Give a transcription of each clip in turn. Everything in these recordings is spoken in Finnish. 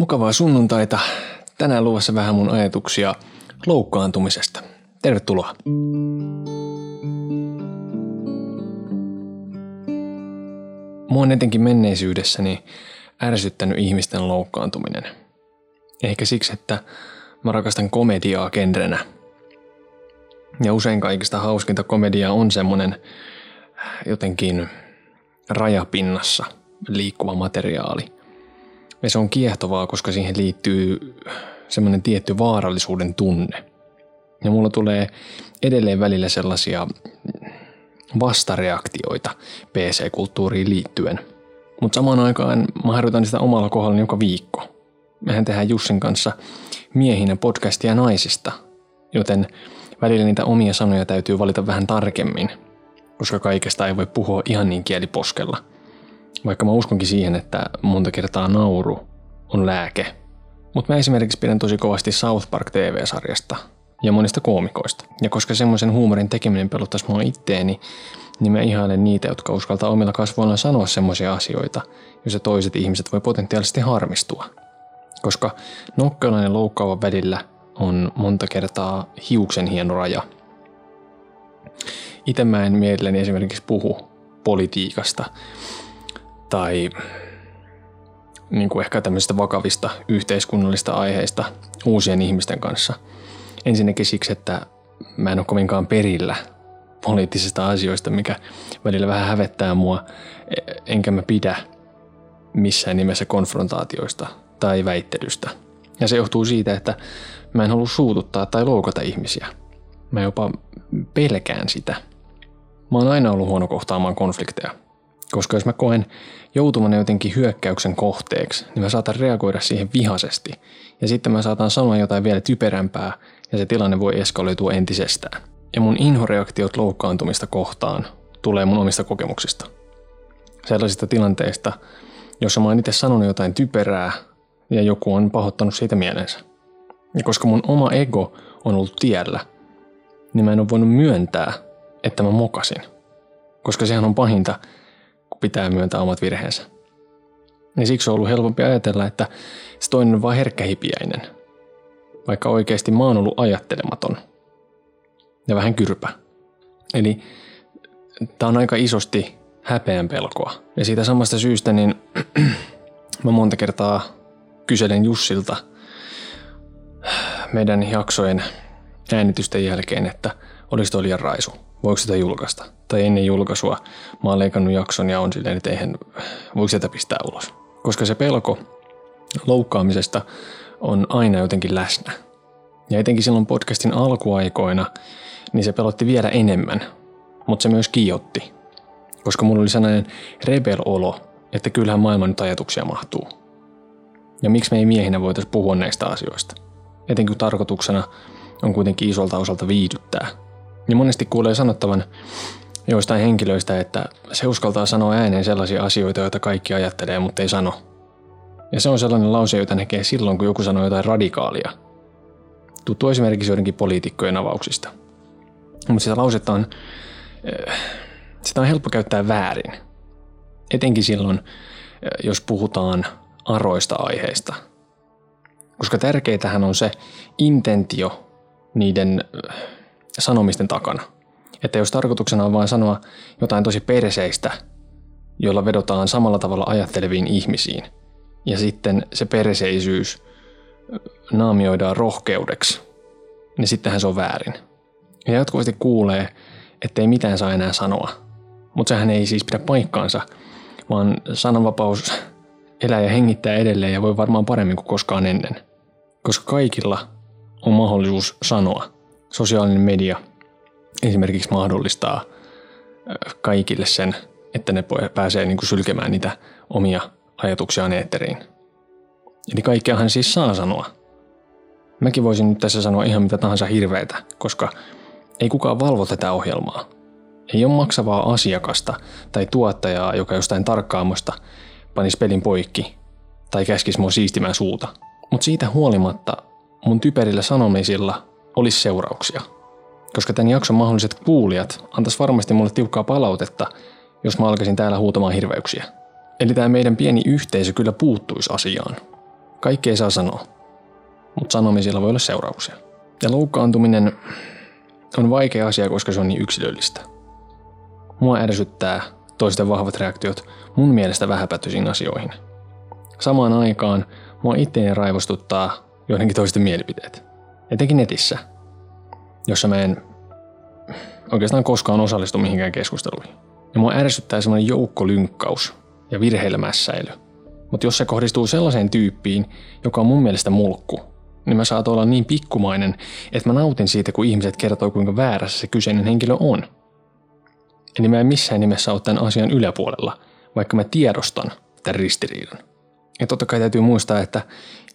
Mukavaa sunnuntaita. Tänään luvassa vähän mun ajatuksia loukkaantumisesta. Tervetuloa. Mua on etenkin menneisyydessäni ärsyttänyt ihmisten loukkaantuminen. Ehkä siksi, että mä rakastan komediaa genrenä. Ja usein kaikista hauskinta komediaa on semmonen jotenkin rajapinnassa liikkuva materiaali – ja se on kiehtovaa, koska siihen liittyy semmoinen tietty vaarallisuuden tunne. Ja mulla tulee edelleen välillä sellaisia vastareaktioita PC-kulttuuriin liittyen. Mutta samaan aikaan mä harjoitan sitä omalla kohdalla joka viikko. Mehän tehdään Jussin kanssa miehinä podcastia naisista, joten välillä niitä omia sanoja täytyy valita vähän tarkemmin, koska kaikesta ei voi puhua ihan niin kieliposkella – vaikka mä uskonkin siihen, että monta kertaa nauru on lääke. Mutta mä esimerkiksi pidän tosi kovasti South Park TV-sarjasta ja monista koomikoista. Ja koska semmoisen huumorin tekeminen pelottaisi mua itteeni, niin mä ihailen niitä, jotka uskaltaa omilla kasvoillaan sanoa semmoisia asioita, joissa toiset ihmiset voi potentiaalisesti harmistua. Koska nokkelainen ja loukkaava välillä on monta kertaa hiuksen hieno raja. Itse mä en mielelläni esimerkiksi puhu politiikasta tai niin kuin ehkä tämmöisistä vakavista yhteiskunnallista aiheista uusien ihmisten kanssa. Ensinnäkin siksi, että mä en ole kovinkaan perillä poliittisista asioista, mikä välillä vähän hävettää mua, enkä mä pidä missään nimessä konfrontaatioista tai väittelystä. Ja se johtuu siitä, että mä en halua suututtaa tai loukata ihmisiä. Mä jopa pelkään sitä. Mä oon aina ollut huono kohtaamaan konflikteja. Koska jos mä koen joutuvan jotenkin hyökkäyksen kohteeksi, niin mä saatan reagoida siihen vihaisesti. Ja sitten mä saatan sanoa jotain vielä typerämpää ja se tilanne voi eskaloitua entisestään. Ja mun inhoreaktiot loukkaantumista kohtaan tulee mun omista kokemuksista. Sellaisista tilanteista, jossa mä oon itse sanonut jotain typerää ja joku on pahoittanut siitä mielensä. Ja koska mun oma ego on ollut tiellä, niin mä en ole voinut myöntää, että mä mokasin. Koska sehän on pahinta, pitää myöntää omat virheensä. Ja siksi on ollut helpompi ajatella, että se toinen on vain herkkähipiäinen, vaikka oikeasti mä oon ollut ajattelematon ja vähän kyrpä. Eli tämä on aika isosti häpeän pelkoa. Ja siitä samasta syystä niin mä monta kertaa kyselen Jussilta meidän jaksojen äänitysten jälkeen, että olisi toi liian raisu voiko sitä julkaista. Tai ennen julkaisua mä oon leikannut jakson ja on silleen, että eihän, voiko sitä pistää ulos. Koska se pelko loukkaamisesta on aina jotenkin läsnä. Ja etenkin silloin podcastin alkuaikoina, niin se pelotti vielä enemmän. Mutta se myös kiiotti. Koska mulla oli sellainen rebel-olo, että kyllähän maailman nyt ajatuksia mahtuu. Ja miksi me ei miehinä voitaisi puhua näistä asioista? Etenkin tarkoituksena on kuitenkin isolta osalta viihdyttää – niin monesti kuulee sanottavan joistain henkilöistä, että se uskaltaa sanoa ääneen sellaisia asioita, joita kaikki ajattelee, mutta ei sano. Ja se on sellainen lause, jota näkee silloin, kun joku sanoo jotain radikaalia. Tuttu esimerkiksi joidenkin poliitikkojen avauksista. Mutta sitä lausetta on, eh, sitä on helppo käyttää väärin. Etenkin silloin, eh, jos puhutaan aroista aiheista. Koska tärkeitähän on se intentio niiden eh, sanomisten takana. Että jos tarkoituksena on vain sanoa jotain tosi perseistä, jolla vedotaan samalla tavalla ajatteleviin ihmisiin, ja sitten se perseisyys naamioidaan rohkeudeksi, niin sittenhän se on väärin. Ja jatkuvasti kuulee, ettei mitään saa enää sanoa. Mutta sehän ei siis pidä paikkaansa, vaan sananvapaus elää ja hengittää edelleen ja voi varmaan paremmin kuin koskaan ennen. Koska kaikilla on mahdollisuus sanoa – sosiaalinen media esimerkiksi mahdollistaa kaikille sen, että ne pääsee niin kuin sylkemään niitä omia ajatuksiaan eetteriin. Eli kaikkeahan siis saa sanoa. Mäkin voisin nyt tässä sanoa ihan mitä tahansa hirveitä, koska ei kukaan valvo tätä ohjelmaa. Ei ole maksavaa asiakasta tai tuottajaa, joka jostain tarkkaamosta panisi pelin poikki tai käskisi mua siistimään suuta. Mutta siitä huolimatta mun typerillä sanomisilla olisi seurauksia. Koska tämän jakson mahdolliset kuulijat antaisi varmasti mulle tiukkaa palautetta, jos mä alkaisin täällä huutamaan hirveyksiä. Eli tämä meidän pieni yhteisö kyllä puuttuisi asiaan. Kaikki ei saa sanoa, mutta sanomisilla voi olla seurauksia. Ja loukkaantuminen on vaikea asia, koska se on niin yksilöllistä. Mua ärsyttää toisten vahvat reaktiot mun mielestä vähäpätöisiin asioihin. Samaan aikaan mua itteeni raivostuttaa joidenkin toisten mielipiteet. Etenkin netissä, jossa mä en oikeastaan koskaan osallistu mihinkään keskusteluihin. Ja mua ärsyttää semmoinen joukkolynkkaus ja virheilemässäily. Mutta jos se kohdistuu sellaiseen tyyppiin, joka on mun mielestä mulkku, niin mä saat olla niin pikkumainen, että mä nautin siitä, kun ihmiset kertoo, kuinka väärässä se kyseinen henkilö on. Eli mä en missään nimessä ole tämän asian yläpuolella, vaikka mä tiedostan tämän ristiriidan. Ja totta kai täytyy muistaa, että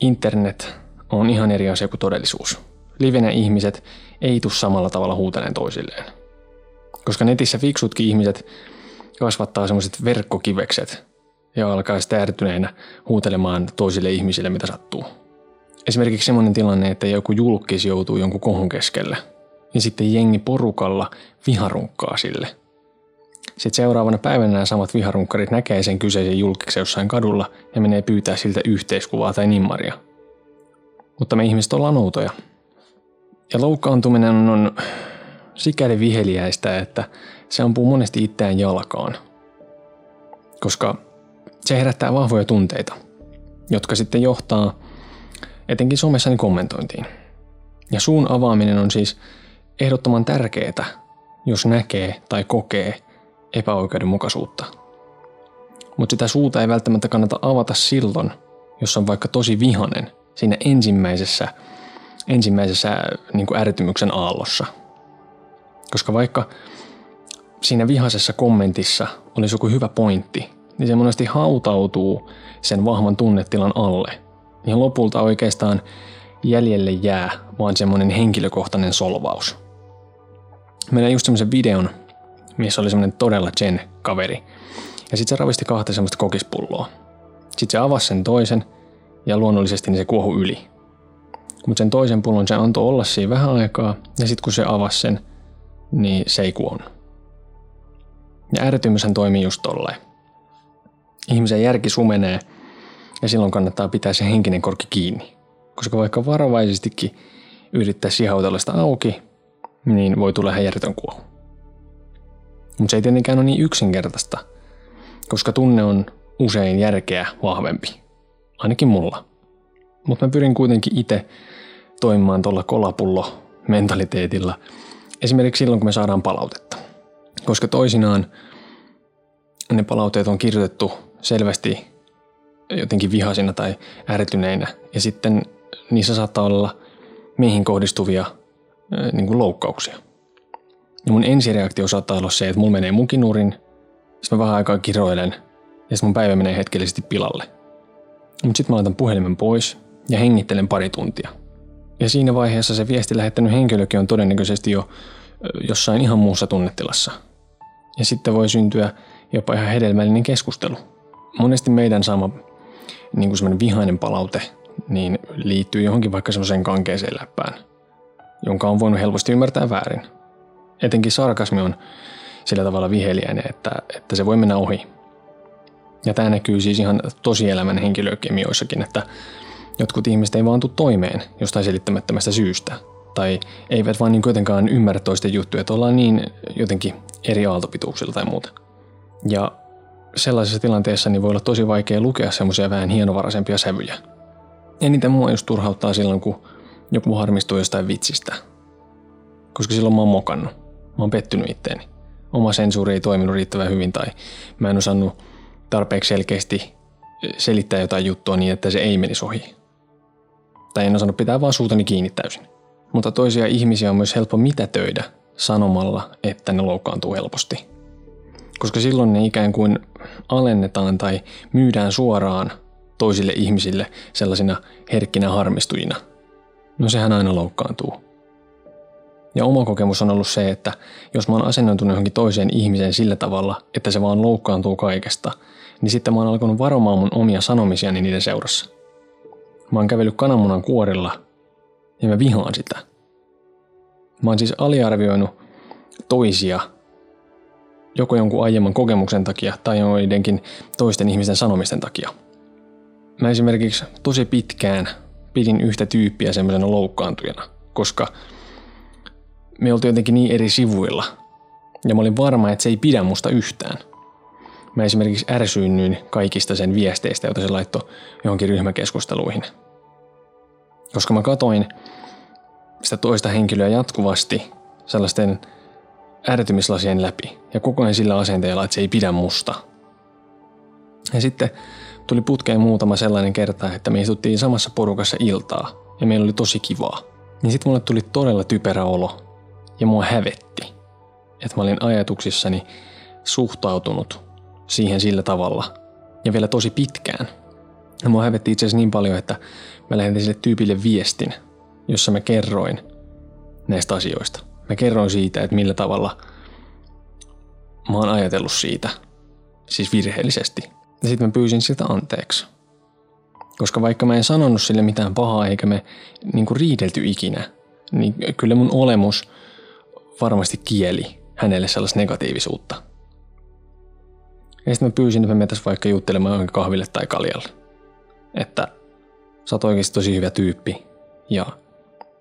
internet on ihan eri asia kuin todellisuus. Livenä ihmiset ei tule samalla tavalla huuteleen toisilleen. Koska netissä fiksutkin ihmiset kasvattaa semmoiset verkkokivekset ja alkaa sitten ärtyneenä huutelemaan toisille ihmisille, mitä sattuu. Esimerkiksi semmoinen tilanne, että joku julkis joutuu jonkun kohun keskelle, ja sitten jengi porukalla viharunkkaa sille. Sitten seuraavana päivänä nämä samat viharunkkarit näkee sen kyseisen julkiksen jossain kadulla ja menee pyytää siltä yhteiskuvaa tai nimmaria. Mutta me ihmiset ollaan outoja. Ja loukkaantuminen on sikäli viheliäistä, että se ampuu monesti itseään jalkaan. Koska se herättää vahvoja tunteita, jotka sitten johtaa etenkin somessani kommentointiin. Ja suun avaaminen on siis ehdottoman tärkeää, jos näkee tai kokee epäoikeudenmukaisuutta. Mutta sitä suuta ei välttämättä kannata avata silloin, jos on vaikka tosi vihanen siinä ensimmäisessä, ensimmäisessä niin kuin ärtymyksen aallossa. Koska vaikka siinä vihaisessa kommentissa olisi joku hyvä pointti, niin se monesti hautautuu sen vahvan tunnetilan alle. Ja lopulta oikeastaan jäljelle jää vaan semmoinen henkilökohtainen solvaus. Meillä just semmoisen videon, missä oli semmoinen todella Jen kaveri. Ja sitten se ravisti kahta semmoista kokispulloa. Sitten se avasi sen toisen ja luonnollisesti niin se kuohu yli. Mutta sen toisen pullon se antoi olla siinä vähän aikaa ja sitten kun se avasi sen, niin se ei kuonut. Ja ärtymyshän toimii just tolleen. Ihmisen järki sumenee ja silloin kannattaa pitää se henkinen korkki kiinni. Koska vaikka varovaisestikin yrittää sihautella sitä auki, niin voi tulla ihan järjetön kuohu. Mutta se ei tietenkään ole niin yksinkertaista, koska tunne on usein järkeä vahvempi. Ainakin mulla. Mutta mä pyrin kuitenkin itse toimimaan tuolla kolapullo mentaliteetilla. Esimerkiksi silloin, kun me saadaan palautetta. Koska toisinaan ne palautteet on kirjoitettu selvästi jotenkin vihasina tai ärtyneinä. Ja sitten niissä saattaa olla meihin kohdistuvia niin kuin loukkauksia. Ja mun ensireaktio saattaa olla se, että mulla menee mukinurin, sitten mä vähän aikaa kiroilen ja sitten mun päivä menee hetkellisesti pilalle. Mutta sitten mä laitan puhelimen pois ja hengittelen pari tuntia. Ja siinä vaiheessa se viesti lähettänyt henkilökin on todennäköisesti jo jossain ihan muussa tunnetilassa. Ja sitten voi syntyä jopa ihan hedelmällinen keskustelu. Monesti meidän saama niin kuin semmoinen vihainen palaute niin liittyy johonkin vaikka semmoiseen kankeeseen läppään, jonka on voinut helposti ymmärtää väärin. Etenkin sarkasmi on sillä tavalla viheliäinen, että, että se voi mennä ohi. Ja tämä näkyy siis ihan tosielämän henkilökemioissakin, että jotkut ihmiset ei vaan tule toimeen jostain selittämättömästä syystä. Tai eivät vaan niin kuitenkaan ymmärrä toisten juttuja, että ollaan niin jotenkin eri aaltopituuksilla tai muuta. Ja sellaisessa tilanteessa niin voi olla tosi vaikea lukea semmoisia vähän hienovaraisempia sävyjä. Eniten mua just turhauttaa silloin, kun joku harmistuu jostain vitsistä. Koska silloin mä oon mokannut. Mä oon pettynyt itteeni. Oma sensuuri ei toiminut riittävän hyvin tai mä en osannut tarpeeksi selkeästi selittää jotain juttua niin, että se ei menisi ohi. Tai en osannut pitää vaan suutani kiinni täysin. Mutta toisia ihmisiä on myös helppo mitätöidä sanomalla, että ne loukkaantuu helposti. Koska silloin ne ikään kuin alennetaan tai myydään suoraan toisille ihmisille sellaisina herkkinä harmistujina. No sehän aina loukkaantuu. Ja oma kokemus on ollut se, että jos mä oon asennoitunut johonkin toiseen ihmiseen sillä tavalla, että se vaan loukkaantuu kaikesta, niin sitten mä oon alkanut varomaan mun omia sanomisiani niiden seurassa. Mä oon kävellyt kananmunan kuorilla ja mä vihaan sitä. Mä oon siis aliarvioinut toisia joko jonkun aiemman kokemuksen takia tai joidenkin toisten ihmisten sanomisten takia. mä esimerkiksi tosi pitkään pidin yhtä tyyppiä semmoisena loukkaantujana, koska me oltiin jotenkin niin eri sivuilla. Ja mä olin varma, että se ei pidä musta yhtään. Mä esimerkiksi ärsyynnyin kaikista sen viesteistä, joita se laittoi johonkin ryhmäkeskusteluihin. Koska mä katoin sitä toista henkilöä jatkuvasti sellaisten ärtymislasien läpi ja koko ajan sillä asenteella, että se ei pidä musta. Ja sitten tuli putkeen muutama sellainen kerta, että me istuttiin samassa porukassa iltaa ja meillä oli tosi kivaa. Niin sitten mulle tuli todella typerä olo ja mua hävetti, että mä olin ajatuksissani suhtautunut siihen sillä tavalla ja vielä tosi pitkään. Ja mua hävetti itse asiassa niin paljon, että mä lähetin sille tyypille viestin, jossa mä kerroin näistä asioista. Mä kerroin siitä, että millä tavalla mä oon ajatellut siitä, siis virheellisesti. Ja sitten mä pyysin siltä anteeksi. Koska vaikka mä en sanonut sille mitään pahaa eikä me niin kuin riidelty ikinä, niin kyllä mun olemus varmasti kieli hänelle sellaista negatiivisuutta. Ja sitten mä pyysin, että me mentäisiin vaikka juttelemaan kahville tai kaljalle. Että sä oot oikeasti tosi hyvä tyyppi ja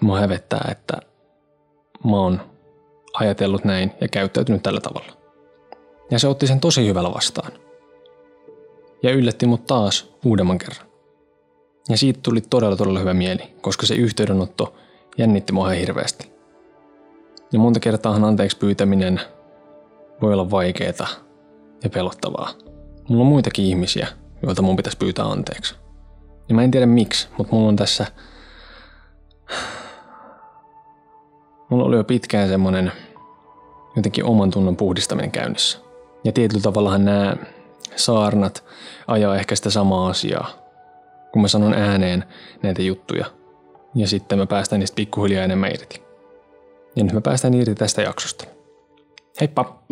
mua hävettää, että mä oon ajatellut näin ja käyttäytynyt tällä tavalla. Ja se otti sen tosi hyvällä vastaan. Ja yllätti mut taas uudemman kerran. Ja siitä tuli todella todella hyvä mieli, koska se yhteydenotto jännitti mua ihan hirveästi. Ja monta kertaahan anteeksi pyytäminen voi olla vaikeaa ja pelottavaa. Mulla on muitakin ihmisiä, joilta mun pitäisi pyytää anteeksi. Ja mä en tiedä miksi, mutta mulla on tässä... Mulla oli jo pitkään semmonen jotenkin oman tunnon puhdistaminen käynnissä. Ja tietyllä tavallahan nämä saarnat ajaa ehkä sitä samaa asiaa, kun mä sanon ääneen näitä juttuja. Ja sitten mä päästän niistä pikkuhiljaa enemmän irti. Ja nyt mä päästän irti tästä jaksosta. Heippa!